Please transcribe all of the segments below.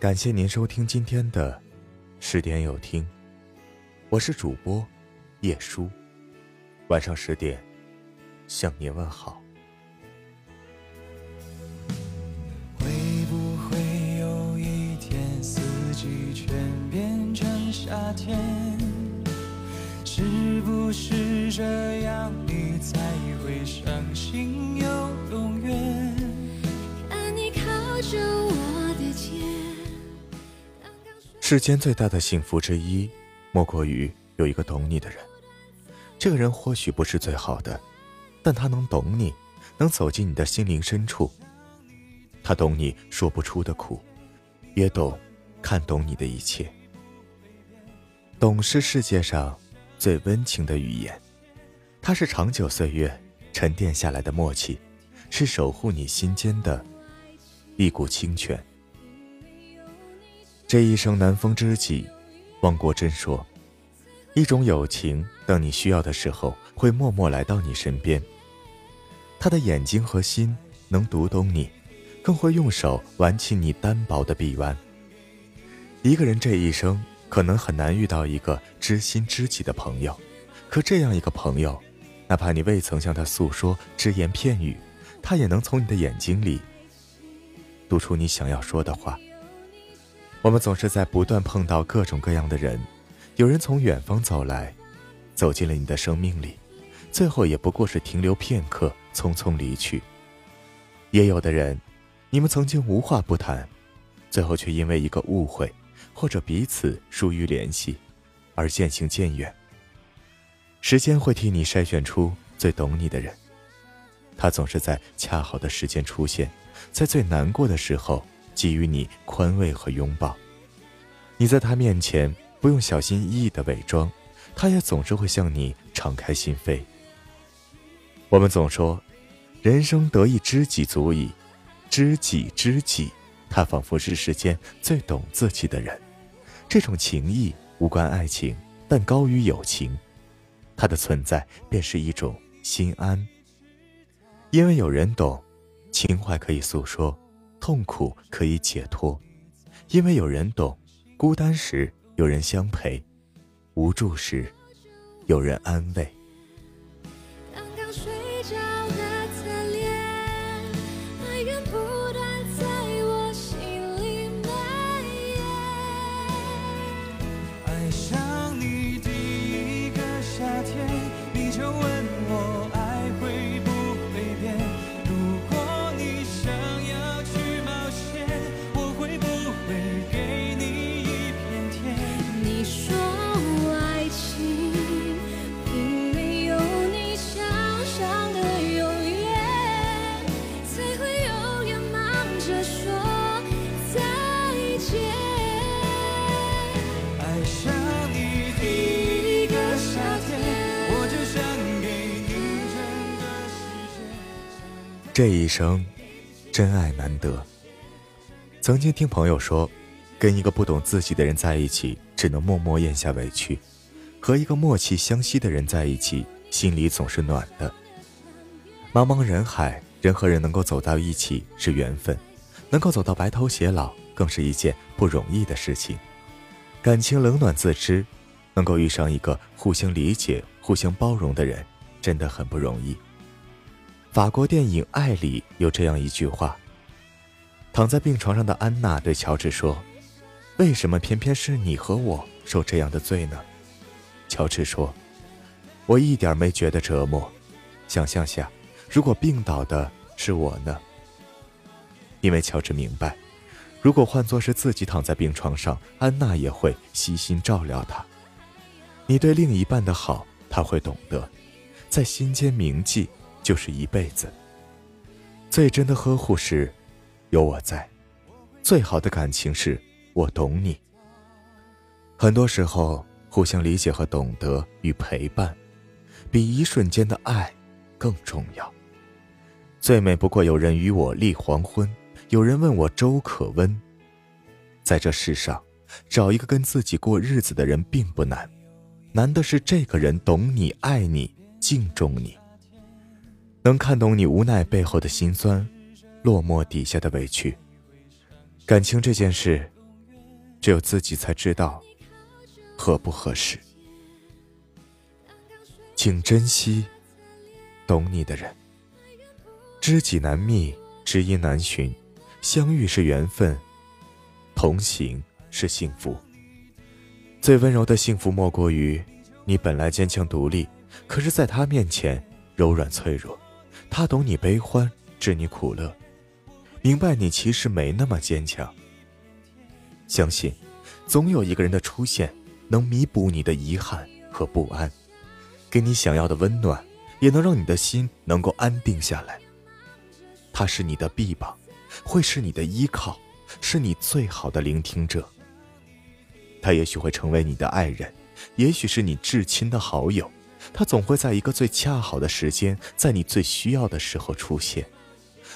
感谢您收听今天的十点有听，我是主播叶舒，晚上十点向您问好。会不会有一天四季全变成夏天？是不是这样你才会相信世间最大的幸福之一，莫过于有一个懂你的人。这个人或许不是最好的，但他能懂你，能走进你的心灵深处。他懂你说不出的苦，也懂看懂你的一切。懂是世界上最温情的语言，它是长久岁月沉淀下来的默契，是守护你心间的一股清泉。这一生难逢知己，汪国真说：“一种友情，当你需要的时候，会默默来到你身边。他的眼睛和心能读懂你，更会用手挽起你单薄的臂弯。一个人这一生可能很难遇到一个知心知己的朋友，可这样一个朋友，哪怕你未曾向他诉说只言片语，他也能从你的眼睛里读出你想要说的话。”我们总是在不断碰到各种各样的人，有人从远方走来，走进了你的生命里，最后也不过是停留片刻，匆匆离去。也有的人，你们曾经无话不谈，最后却因为一个误会，或者彼此疏于联系，而渐行渐远。时间会替你筛选出最懂你的人，他总是在恰好的时间出现，在最难过的时候。给予你宽慰和拥抱，你在他面前不用小心翼翼的伪装，他也总是会向你敞开心扉。我们总说，人生得一知己足矣，知己知己，他仿佛是世间最懂自己的人。这种情谊无关爱情，但高于友情，他的存在便是一种心安。因为有人懂，情怀可以诉说。痛苦可以解脱，因为有人懂；孤单时有人相陪，无助时有人安慰。这一生，真爱难得。曾经听朋友说，跟一个不懂自己的人在一起，只能默默咽下委屈；和一个默契相惜的人在一起，心里总是暖的。茫茫人海，人和人能够走到一起是缘分，能够走到白头偕老，更是一件不容易的事情。感情冷暖自知，能够遇上一个互相理解、互相包容的人，真的很不容易。法国电影《爱》里有这样一句话：“躺在病床上的安娜对乔治说，为什么偏偏是你和我受这样的罪呢？”乔治说：“我一点没觉得折磨。想象下，如果病倒的是我呢？因为乔治明白，如果换作是自己躺在病床上，安娜也会悉心照料他。你对另一半的好，他会懂得，在心间铭记。”就是一辈子。最真的呵护是，有我在；最好的感情是，我懂你。很多时候，互相理解和懂得与陪伴，比一瞬间的爱更重要。最美不过有人与我立黄昏，有人问我粥可温。在这世上，找一个跟自己过日子的人并不难，难的是这个人懂你、爱你、敬重你。能看懂你无奈背后的辛酸，落寞底下的委屈。感情这件事，只有自己才知道合不合适。请珍惜懂你的人。知己难觅，知音难寻，相遇是缘分，同行是幸福。最温柔的幸福，莫过于你本来坚强独立，可是在他面前柔软脆弱。他懂你悲欢，知你苦乐，明白你其实没那么坚强。相信，总有一个人的出现，能弥补你的遗憾和不安，给你想要的温暖，也能让你的心能够安定下来。他是你的臂膀，会是你的依靠，是你最好的聆听者。他也许会成为你的爱人，也许是你至亲的好友。他总会在一个最恰好的时间，在你最需要的时候出现。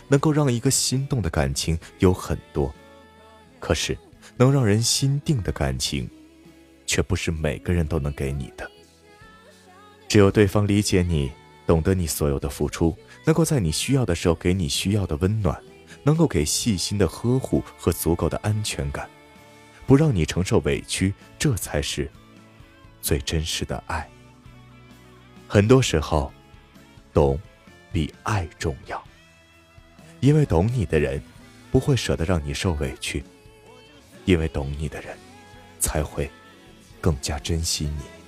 能够让一个心动的感情有很多，可是能让人心定的感情，却不是每个人都能给你的。只有对方理解你，懂得你所有的付出，能够在你需要的时候给你需要的温暖，能够给细心的呵护和足够的安全感。不让你承受委屈，这才是最真实的爱。很多时候，懂比爱重要，因为懂你的人不会舍得让你受委屈，因为懂你的人才会更加珍惜你。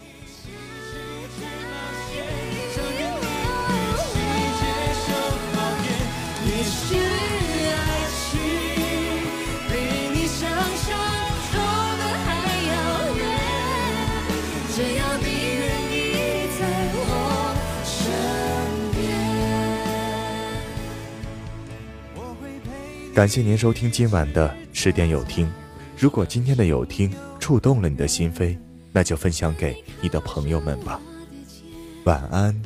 感谢您收听今晚的十点有听。如果今天的有听触动了你的心扉，那就分享给你的朋友们吧。晚安。